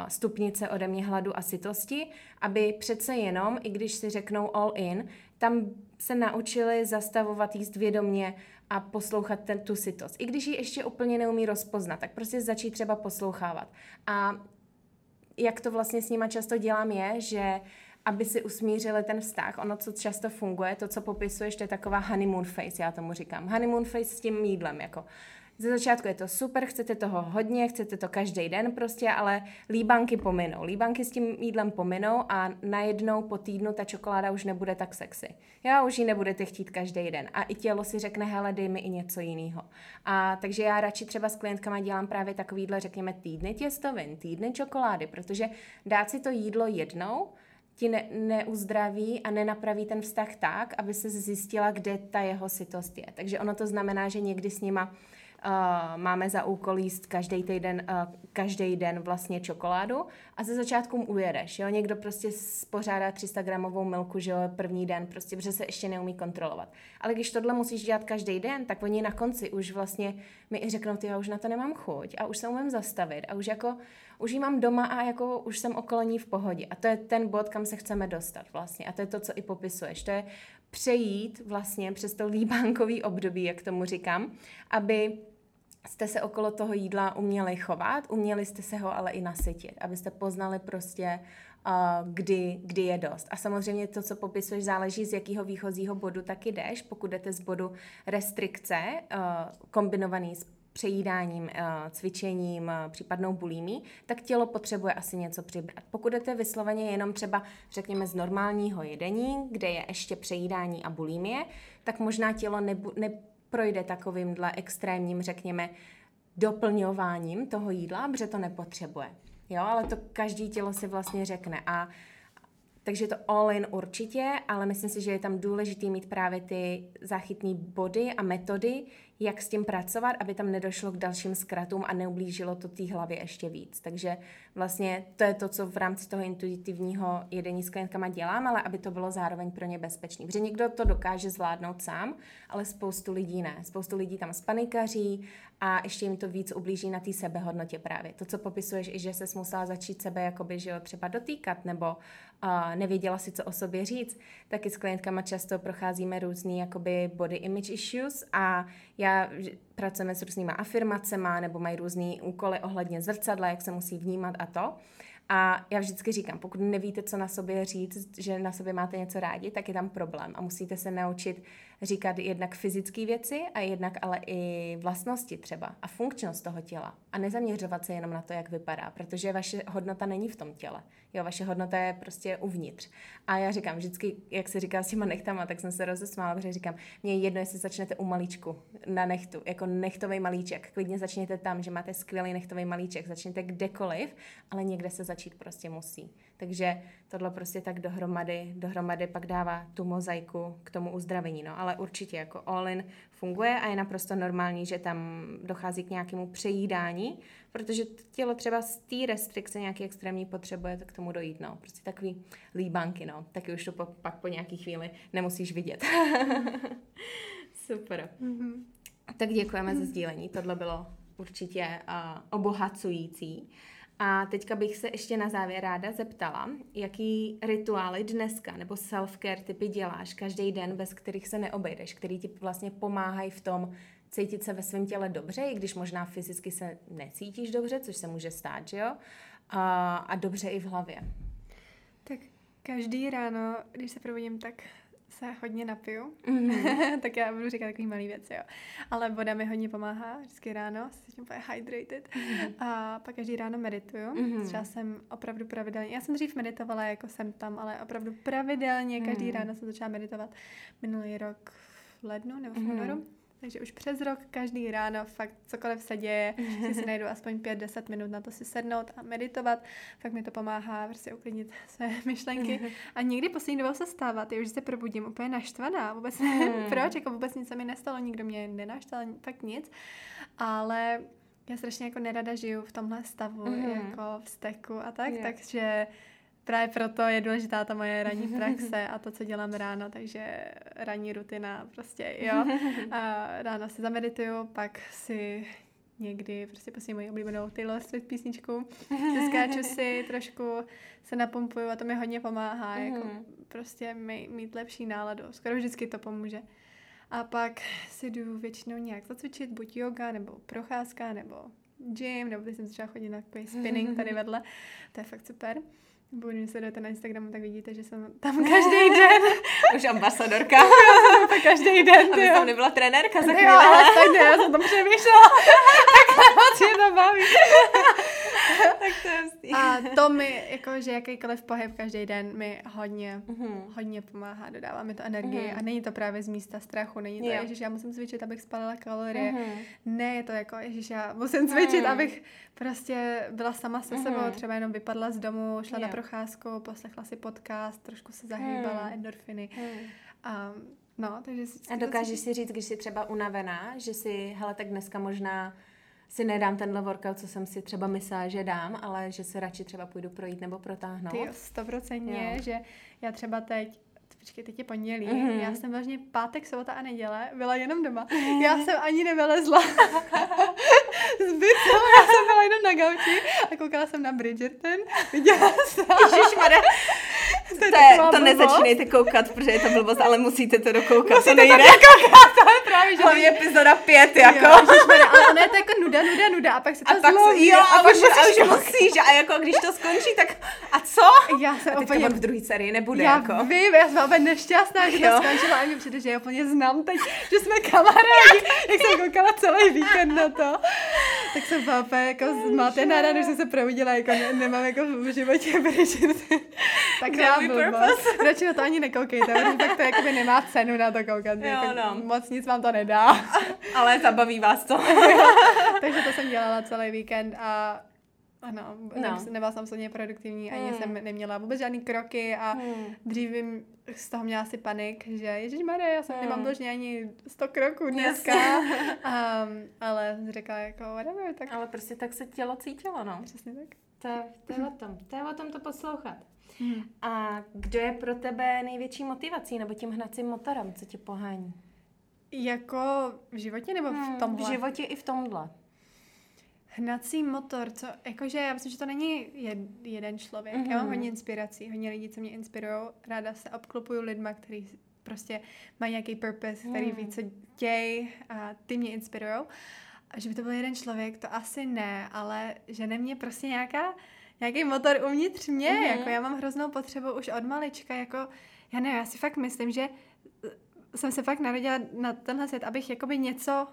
stupnice ode mě hladu a sytosti, aby přece jenom, i když si řeknou all in, tam se naučili zastavovat jíst vědomně a poslouchat ten, tu sytost. I když ji ještě úplně neumí rozpoznat, tak prostě začít třeba poslouchávat. A jak to vlastně s nima často dělám je, že aby si usmířili ten vztah. Ono, co často funguje, to, co popisuješ, to je taková honeymoon face, já tomu říkám. Honeymoon face s tím jídlem, jako ze začátku je to super, chcete toho hodně, chcete to každý den prostě, ale líbanky pominou. Líbanky s tím jídlem pominou a najednou po týdnu ta čokoláda už nebude tak sexy. Já už ji nebudete chtít každý den. A i tělo si řekne, hele, dej mi i něco jiného. A takže já radši třeba s klientkama dělám právě takovýhle, řekněme, týdny těstovin, týdny čokolády, protože dát si to jídlo jednou, ti ne, neuzdraví a nenapraví ten vztah tak, aby se zjistila, kde ta jeho sytost je. Takže ono to znamená, že někdy s nima máme za úkol jíst každý týden, uh, každý den vlastně čokoládu a ze začátku ujedeš, jo, někdo prostě spořádá 300 gramovou milku, že jo, první den, prostě, protože se ještě neumí kontrolovat. Ale když tohle musíš dělat každý den, tak oni na konci už vlastně mi i řeknou, ty já už na to nemám chuť a už se umím zastavit a už jako, už jí mám doma a jako už jsem okolo ní v pohodě. A to je ten bod, kam se chceme dostat vlastně. A to je to, co i popisuješ. To je přejít vlastně přes to líbánkový období, jak tomu říkám, aby jste se okolo toho jídla uměli chovat, uměli jste se ho ale i nasytit, abyste poznali prostě, uh, kdy, kdy je dost. A samozřejmě to, co popisuješ, záleží z jakého výchozího bodu taky jdeš. Pokud jdete z bodu restrikce, uh, kombinovaný s přejídáním, cvičením, případnou bulímí, tak tělo potřebuje asi něco přibrat. Pokud jdete vysloveně jenom třeba, řekněme, z normálního jedení, kde je ještě přejídání a bulímie, tak možná tělo nebu, neprojde takovýmhle extrémním, řekněme, doplňováním toho jídla, protože to nepotřebuje. Jo, ale to každý tělo si vlastně řekne. A takže to all in určitě, ale myslím si, že je tam důležité mít právě ty záchytné body a metody, jak s tím pracovat, aby tam nedošlo k dalším zkratům a neublížilo to té hlavě ještě víc. Takže vlastně to je to, co v rámci toho intuitivního jedení s klientkama dělám, ale aby to bylo zároveň pro ně bezpečné. Protože někdo to dokáže zvládnout sám, ale spoustu lidí ne. Spoustu lidí tam spanikaří a ještě jim to víc ublíží na té sebehodnotě právě. To, co popisuješ, i že se musela začít sebe jakoby, že jo, třeba dotýkat nebo uh, nevěděla si, co o sobě říct, taky s klientkama často procházíme různý jakoby body image issues a já pracujeme s různýma afirmacemi nebo mají různý úkoly ohledně zrcadla, jak se musí vnímat a to. A já vždycky říkám, pokud nevíte, co na sobě říct, že na sobě máte něco rádi, tak je tam problém. A musíte se naučit říkat jednak fyzické věci a jednak ale i vlastnosti třeba a funkčnost toho těla. A nezaměřovat se jenom na to, jak vypadá, protože vaše hodnota není v tom těle. Jo, vaše hodnota je prostě uvnitř. A já říkám vždycky, jak se říká s těma nechtama, tak jsem se rozesmála, protože říkám, mě je jedno, jestli začnete u malíčku na nechtu, jako nechtový malíček. Klidně začněte tam, že máte skvělý nechtový malíček, začněte kdekoliv, ale někde se začít prostě musí. Takže tohle prostě tak dohromady, dohromady pak dává tu mozaiku k tomu uzdravení. No. Ale určitě jako all-in funguje a je naprosto normální, že tam dochází k nějakému přejídání, protože tělo třeba z té restrikce nějaký extrémní potřebuje k tomu dojít. No. Prostě takový líbanky, no. Taky už to po, pak po nějaký chvíli nemusíš vidět. (laughs) Super. Mm-hmm. Tak děkujeme mm-hmm. za sdílení. Tohle bylo určitě uh, obohacující. A teďka bych se ještě na závěr ráda zeptala, jaký rituály dneska nebo self-care typy děláš každý den, bez kterých se neobejdeš, který ti vlastně pomáhají v tom cítit se ve svém těle dobře, i když možná fyzicky se necítíš dobře, což se může stát, že jo? A, a dobře i v hlavě. Tak každý ráno, když se probudím, tak se hodně napiju, mm-hmm. (laughs) tak já budu říkat takový malý věci, jo. Ale voda mi hodně pomáhá, vždycky ráno, se cítím úplně hydrated. Mm-hmm. A pak každý ráno medituju. Mm-hmm. Třeba jsem opravdu pravidelně, já jsem dřív meditovala jako jsem tam, ale opravdu pravidelně každý mm-hmm. ráno jsem začala meditovat. Minulý rok v lednu nebo v mm-hmm. Takže už přes rok každý ráno fakt cokoliv se děje, si si (laughs) najdu aspoň 5-10 minut na to si sednout a meditovat. Fakt mi to pomáhá prostě uklidnit (laughs) své myšlenky. A někdy poslední dobou se stává, ty už se probudím úplně naštvaná, vůbec (laughs) nevím hmm. proč, jako vůbec nic se mi nestalo, nikdo mě nenaštal, fakt nic. Ale já strašně jako nerada žiju v tomhle stavu, mm. jako v steku a tak, yeah. takže právě proto je důležitá ta moje ranní (laughs) praxe a to, co dělám ráno, takže ranní rutina prostě, jo. (laughs) A ráno si zamedituju, pak si někdy prostě pustím moji oblíbenou Taylor Swift písničku, skáču si, (laughs) trošku se napumpuju a to mi hodně pomáhá, mm. jako prostě mít lepší náladu. Skoro vždycky to pomůže. A pak si jdu většinou nějak zacvičit, buď yoga, nebo procházka, nebo gym, nebo teď jsem třeba chodit na takový spinning tady vedle. To je fakt super. Pokud mi sledujete na Instagramu, tak vidíte, že jsem tam každý den. (laughs) Už ambasadorka. (laughs) tak každý den. Aby tam nebyla trenérka za chvíli. Jo, tak ne, já jsem tam přemýšlela. (laughs) tak moc je to baví. (laughs) tak to je A to mi, jako, že jakýkoliv pohyb každý den mi hodně, mm-hmm. hodně pomáhá, dodává mi to energii mm-hmm. a není to právě z místa strachu, není to, ježiš, já musím cvičit, abych spalila kalorie. Mm-hmm. Ne, je to jako, ježiš, já musím cvičit, mm-hmm. abych prostě byla sama se sebou, mm-hmm. třeba jenom vypadla z domu, šla yeah. na procházku, poslechla si podcast, trošku se zahýbala, mm. endorfiny. Mm. A, no, takže si, a dokážeš si říct, když jsi třeba unavená, že si, hele, tak dneska možná si nedám tenhle workout, co jsem si třeba myslela, že dám, ale že se radši třeba půjdu projít nebo protáhnout. Ty stoprocentně, že já třeba teď počkej, teď je pondělí, mm-hmm. já jsem vlastně pátek, sobota a neděle byla jenom doma. Já jsem ani nevylezla (laughs) z bytu, já jsem byla jenom na gauči a koukala jsem na Bridgerton, viděla jsem. To, je To, je, to blbost. nezačínejte koukat, protože je to blbost, ale musíte to dokoukat. Musíte to nejde. to dokoukat, to právě, že Hlavně epizoda pět, jako. Jo, ježišmarja, ale ono je to jako nuda, nuda, nuda a pak se to A pak zloví se, jo, a, pak už, a už musíš, a jako když to skončí, tak a co? Já jsem A teďka úplně v druhé sérii nebude, já jako. vím, já jsem úplně nešťastná, že Jo. to skončilo a mi přijde, že já úplně znám teď, že jsme kamarádi, jak jsem koukala celý víkend na to. Tak jsem byla úplně jako zmatená, ráda, že jsem se probudila, jako ne, nemám jako v životě Bridget. tak já blbost. Radši na to ani nekoukejte, tak to jakoby nemá cenu na to koukat. Jo, jako no. Moc nic vám to nedá. (laughs) Ale zabaví vás to. (laughs) Takže to jsem dělala celý víkend a ano, No. nebyla jsem absolutně produktivní, ani Hmm. jsem neměla vůbec žádný kroky a Hmm. dřív jsem z toho měla asi panik, že Ježíš Maria, já jsem Hmm. nemám dlužně ani 100 kroků dneska. (laughs) um, ale řekla jako whatever, tak Ale prostě tak se tělo cítilo, no. přesně tak. To to je o tom. To je o tom to poslouchat. Hmm. A kdo je pro tebe největší motivací nebo tím hnacím motorem, co tě pohání? Jako v životě nebo Hmm, v tomhle? V životě i v tomhle. Hnací motor, co, jakože já myslím, že to není jed, jeden člověk. Mm-hmm. Já mám Mhm. hodně inspirací, hodně lidí, co mě inspirují. Ráda se obklopuju lidma, kteří prostě mají nějaký purpose, který Hmm. ví, co děj a ty mě inspirují. A že by to byl jeden člověk, to asi ne, ale že ne mě prostě nějaká, nějaký motor uvnitř mě, Mhm. mm-hmm. jako já mám hroznou potřebu už od malička, jako já ne, já si fakt myslím, že jsem se fakt narodila na tenhle svět, abych jakoby něco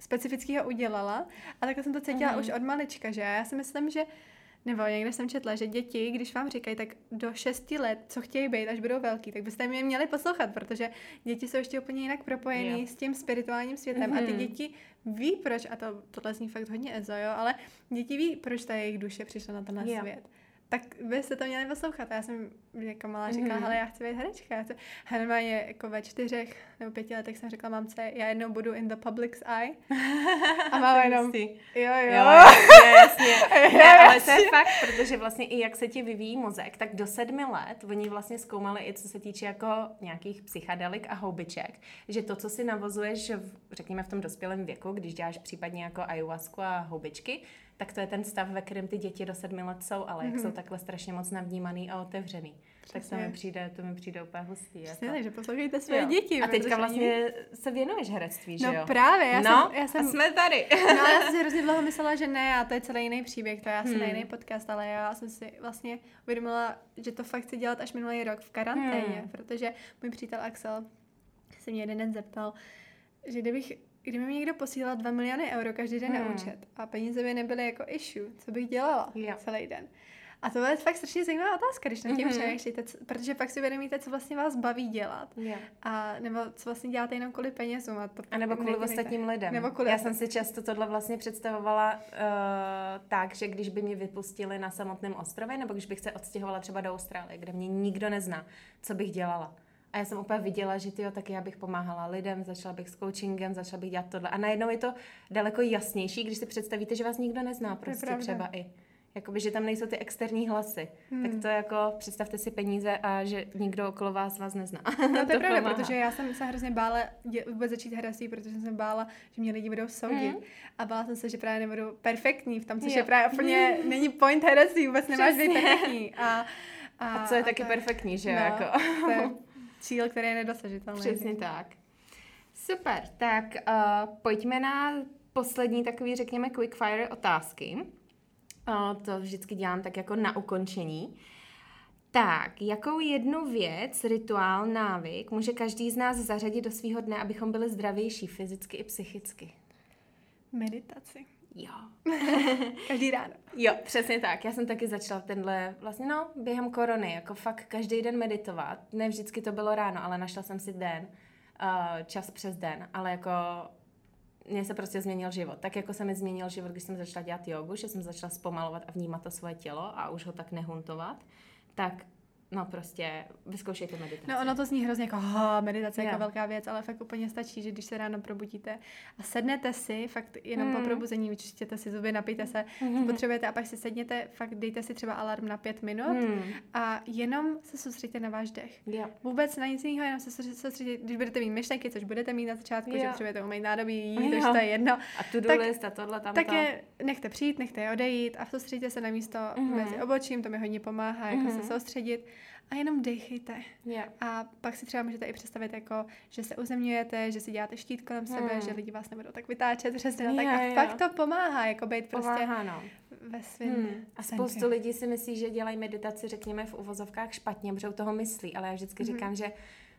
specifického udělala. A takhle jsem to cítila Mhm. už od malička, že? Já si myslím, že nebo někde jsem četla, že děti, když vám říkají, tak do 6 let, co chtějí být, až budou velký, tak byste mě měli poslouchat, protože děti jsou ještě úplně jinak propojený Jo. s tím spirituálním světem a ty Mhm. děti ví, proč, a to, tohle zní fakt hodně ezo, jo, ale děti ví, proč ta jejich duše přišla na tenhle Jo. svět. Tak byste to měli poslouchat. Já jsem jako malá říkala, Mhm. hele, já chci být herečka. Já chci... Normálně jako ve čtyřech nebo pěti letech jsem řekla mamce, já jednou budu in the public's eye. (laughs) A máma jenom, Jsi. jo, jo. Jo, jasně, (laughs) jasně. Ne, ale to je fakt, protože vlastně i jak se ti vyvíjí mozek, tak do sedmi let oni vlastně zkoumali i co se týče jako nějakých psychedelik a houbiček, že to, co si navozuješ, v, řekněme v tom dospělém věku, když děláš případně jako ayahuasku a houbičky, tak to je ten stav, ve kterém ty děti do sedmi let jsou, ale jak Mhm. jsou takhle strašně moc navnímaný a otevřený. Tak to Přesně. mi přijde, to mi přijde úplně hustý. Přesně, Jako. takže poslouchejte své Jo. děti. A teďka vlastně se věnuješ herectví, že No jo? právě, já no, jsem, já a jsem, jsme tady. no, já jsem si (laughs) hrozně dlouho myslela, že ne, a to je celý jiný příběh, to je asi hmm. jiný podcast, ale já jsem si vlastně uvědomila, že to fakt chci dělat až minulý rok v karanténě, Hmm. protože můj přítel Axel se mě jeden den zeptal, že kdybych kdyby mi někdo posílal 2 miliony euro každý den Hmm. na účet a peníze by nebyly jako issue, co bych dělala Jo. celý den. A to je fakt strašně zajímavá otázka, když nad tím Mhm. přemýšlíte, protože pak si uvědomíte, co vlastně vás baví dělat. Jo. A nebo co vlastně děláte jenom kvůli penězům. A, to A nebo kvůli nedělejte. ostatním lidem. Nebo kvůli Já jsem si často tohle vlastně představovala uh, tak, že když by mě vypustili na samotném ostrově, nebo když bych se odstěhovala třeba do Austrálie, kde mě nikdo nezná, co bych dělala. A já jsem úplně viděla, že tyjo, tak já bych pomáhala lidem, začala bych s coachingem, začala bych dělat tohle. A najednou je to daleko jasnější, když si představíte, že vás nikdo nezná prostě třeba i. Jakoby, že tam nejsou ty externí hlasy. Hmm. Tak to jako, představte si peníze a že nikdo okolo vás vás nezná. No to je (laughs) pravda, pomáhá. protože já jsem se hrozně bála dě, vůbec začít herectví, protože jsem se bála, že mě lidi budou soudit. Mhm. A bála jsem se, že právě nebudu perfektní v tom, což Jo. je právě úplně, není point herectví, vůbec nemáš být perfektní. A, A co je taky to perfektní, že jo? no, Jako. to je (laughs) cíl, který je nedosažitelný. Přesně tak. Super, tak uh, pojďme na poslední takový, řekněme, quickfire otázky. Uh, to vždycky dělám tak jako na ukončení. Tak, jakou jednu věc, rituál, návyk může každý z nás zařadit do svého dne, abychom byli zdravější fyzicky i psychicky? Meditaci. Jo. (laughs) Každý ráno. Jo, přesně tak. Já jsem taky začala tenhle, vlastně no, během korony, jako fakt každý den meditovat. Ne vždycky to bylo ráno, ale našla jsem si den, uh, čas přes den, ale jako mně se prostě změnil život. Tak jako se mi změnil život, když jsem začala dělat jogu, že jsem začala zpomalovat a vnímat to svoje tělo a už ho tak nehuntovat, tak no prostě vyzkoušejte meditaci. No ono to zní hrozně jako ha, meditace Jo. jako velká věc, ale fakt úplně stačí, že když se ráno probudíte a sednete si, fakt jenom Mm. po probuzení vyčistěte si zuby, napijte se, co potřebujete a pak si sedněte, fakt dejte si třeba alarm na pět minut Hmm. a jenom se soustředíte na váš dech. Jo. Vůbec na nic jiného, jenom se soustředit- soustředit, když budete mít myšlenky, což budete mít na začátku, Jo. že potřebujete umýt nádobí, jít, už to je jedno, A to-do Tak- list a tohle tam tak je nechte přijít, nechte je odejít a soustředíte se na místo Mhm. mezi obočím, to mi hodně pomáhá, jako Mhm. se soustředit a jenom dejchejte. Yeah. A pak si třeba můžete i představit, jako, že se uzemňujete, že si děláte štít kolem sebe, Hmm. že lidi vás nebudou tak vytáčet přesně. Jo, tak a jo. fakt to pomáhá, jako být prostě Pomáhá, no. ve svém Hmm. A centru. spoustu lidí si myslí, že dělají meditaci, řekněme, v uvozovkách špatně, protože u toho myslí, ale já vždycky Mhm. říkám, že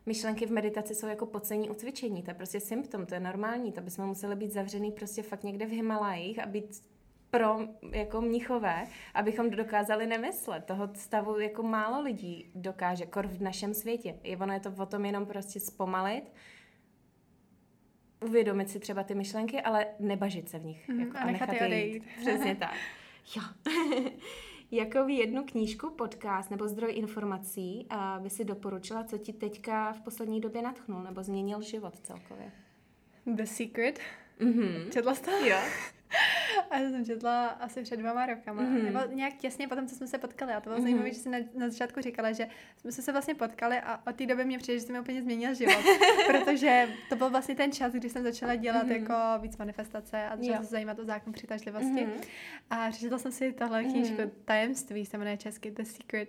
myšlenky v meditaci jsou jako pocení u cvičení, to je prostě symptom, to je normální, to bychom museli být zavřený prostě fakt někde v Himalajích a být pro jako mnichové, abychom dokázali nemyslet. Toho stavu jako málo lidí dokáže, kor v našem světě. Je ono je to o tom jenom prostě zpomalit, uvědomit si třeba ty myšlenky, ale nebažit se v nich. Mhm, jako, a nechat je odejít. (laughs) Přesně tak. Jo. (laughs) Jakou jednu knížku, podcast nebo zdroj informací a by si doporučila, co ti teďka v poslední době natchnul nebo změnil život celkově? The Secret. Mhm. Četla jsi to? Jo. A já jsem četla asi před dvěma rokama. Mhm. Mm-hmm. Nebo nějak těsně potom, co jsme se potkali. A to bylo Mhm. mm-hmm. zajímavé, že jsi na, na začátku říkala, že jsme se vlastně potkali a od té doby mě přijde, že jsi mi úplně změnil život. (laughs) protože to byl vlastně ten čas, kdy jsem začala dělat Mhm. mm-hmm. jako víc manifestace a začala se zajímat o zákon přitažlivosti. Mhm. A přečetla jsem si tahle Mhm. knížku Tajemství, se jmenuje česky The Secret.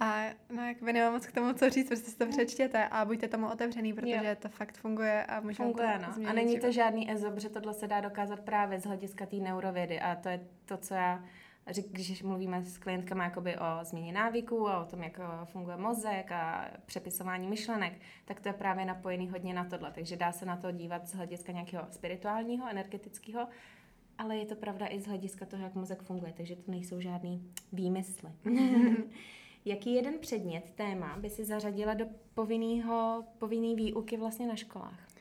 A no, jakoby nemám moc k tomu co říct, prostě si to přečtěte a buďte tomu otevřený, protože Jo. to fakt funguje a může vám Funguje, to no. A není to život. žádný ezop, že tohle se dá dokázat právě z hlediska té neurovědy a to je to, co já řík, když mluvíme s klientkama jakoby o změně návyků a o tom, jak eh, funguje mozek a přepisování myšlenek, tak to je právě napojený hodně na tohle. Takže dá se na to dívat z hlediska nějakého spirituálního, energetického, ale je to pravda i z hlediska toho, jak mozek funguje, takže to nejsou žádný výmysly. (laughs) Jaký jeden předmět, téma by si zařadila do povinného, povinný výuky vlastně na školách?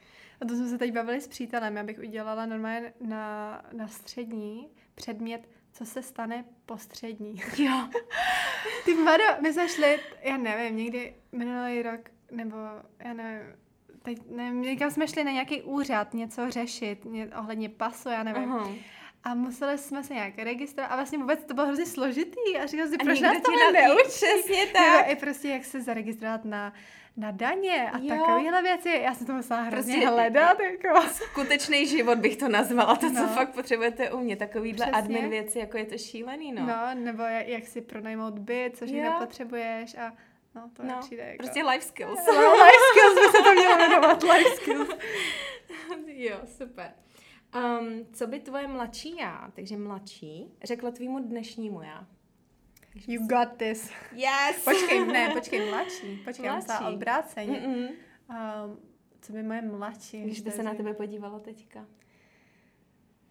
A to jsme se teď bavili s přítelem. Já bych udělala normálně na, na střední předmět, co se stane po střední. Jo. (laughs) Ty Mado, my jsme šli, já nevím, někdy minulý rok, nebo já nevím, teď nevím, někam jsme šli na nějaký úřad něco řešit, ně, ohledně pasu, já nevím. Aha. A museli jsme se nějak registrovat a vlastně vůbec to bylo hrozně složitý a říkal si, proč nás to neučí? Přesně Nebo tak. i prostě jak se zaregistrovat na, na daně a Jo. takovéhle věci. Já jsem to musela hrozně Prostě- hledat, jako. Skutečný život bych to nazvala, to, co No. fakt potřebujete umět. Takovýhle Přesně. admin věci, jako je to šílený, no. No, nebo jak, jak si pronajmout byt, což Jo. nepotřebuješ a no, to no, přijde jako... Prostě life skills. No, (laughs) life skills by se to mělo jmenovat, life skills. (laughs) jo, super. Um, co by tvoje mladší já, takže mladší, řekla tvýmu dnešnímu já? You got this. Yes! Počkej, ne, (laughs) počkej, mladší. Počkej, já Mladší. obráceně. Mm-mm. Um, co by moje mladší? Když by to se na tebe podívalo teďka.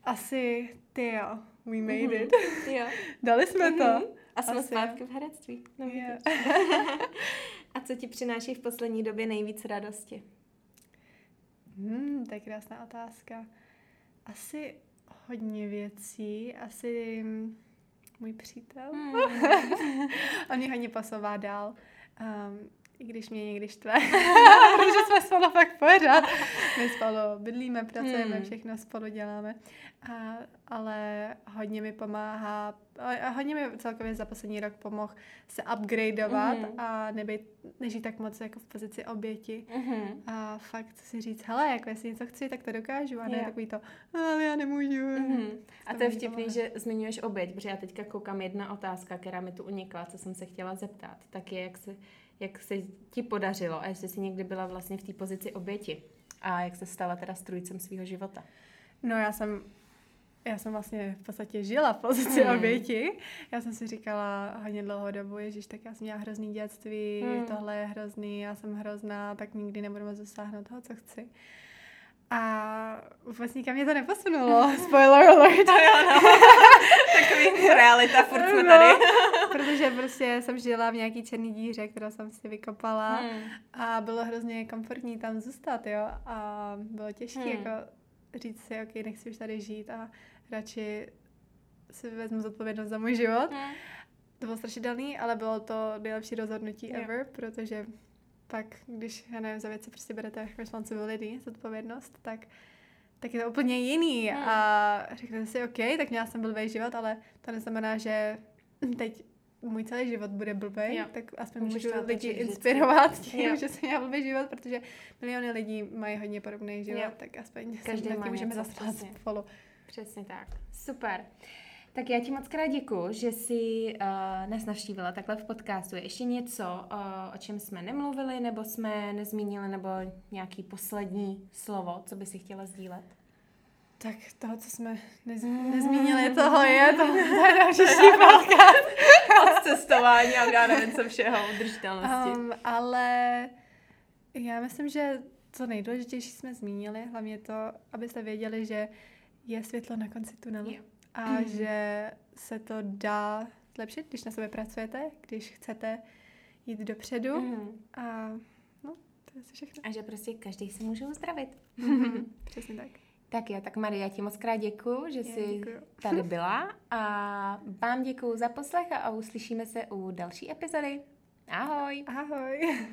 Asi, ty jo, we made Mhm. it. Jo. (laughs) Dali jsme to. Mhm. A jsme Asi zpátky v herectví. No, vidíš. (laughs) A co ti přináší v poslední době nejvíc radosti? Hmm, to je krásná otázka. Asi hodně věcí, asi můj přítel. Hmm. (laughs) On mě hodně posouvá dál. Um, i když mě někdy štve. (laughs) (laughs) Protože jsme spolu fakt pořád. My spolu bydlíme, pracujeme, Hmm. všechno spolu děláme. A, ale hodně mi pomáhá, a hodně mi celkově za poslední rok pomohl se upgradeovat Mhm. a nebejt, nežít tak moc jako v pozici oběti. Mhm. A fakt si říct, hele, jako jestli něco chci, tak to dokážu. A ne Jo. takový to, ale já nemůžu. Mhm. A To je vtipný, pomáhá. že zmiňuješ oběť, protože já teďka koukám jedna otázka, která mi tu unikla, co jsem se chtěla zeptat, tak je, jak se, jak se ti podařilo a jestli jsi někdy byla vlastně v té pozici oběti a jak se stala teda strůjcem svého života. No já jsem, já jsem vlastně v podstatě žila v pozici Hmm. oběti. Já jsem si říkala hodně dlouhou dobu, ježiš, tak já jsem měla hrozný dětství, Hmm. tohle je hrozný, já jsem hrozná, tak nikdy nebudu moc dosáhnout toho, co chci. A vůbec nikam mě to neposunulo. (laughs) Spoiler alert. (laughs) Takový realita, furt jsme No, tady. Protože prostě jsem žila v nějaký černý díře, kterou jsem si vykopala. Hmm. A bylo hrozně komfortní tam zůstat, jo. A bylo těžké Hmm. jako říct si, ok, nechci už tady žít a radši si vezmu zodpovědnost za můj život. Hmm. To bylo strašidelný, ale bylo to nejlepší rozhodnutí Jo. ever, protože pak, když, já nevím, za věci prostě berete responsibility, zodpovědnost, tak tak je to úplně jiný Hmm. a řeknete si, OK, tak měla jsem blbý život, ale to neznamená, že teď můj celý život bude blbý, Jo. tak aspoň Můžeš můžu lidi inspirovat tím, Jo. že jsem měla blbý život, protože miliony lidí mají hodně podobný život, Jo. tak aspoň Každý se tím můžeme přesně. spolu. Přesně tak. Super. Tak já ti moc krát děkuji, že jsi uh, nás navštívila takhle v podcastu. Je ještě něco, uh, o čem jsme nemluvili, nebo jsme nezmínili, nebo nějaký poslední slovo, co by si chtěla sdílet? Tak toho, co jsme nez, nezmínili, toho je, to, je příští (laughs) podcast. Od cestování a já nevím co všeho, udržitelnosti. Um, ale já myslím, že co nejdůležitější jsme zmínili, hlavně to, abyste věděli, že je světlo na konci tunelu. Jo. A mm. že se to dá zlepšit, když na sebe pracujete, když chcete jít dopředu. Mm. A no, to je asi všechno. A že prostě každý se může uzdravit. (laughs) Přesně tak. Tak jo, tak Maria, ti moc krát děkuju, že Já jsi děkuju. tady (laughs) byla a vám děkuju za poslech a uslyšíme se u další epizody. Ahoj! Ahoj.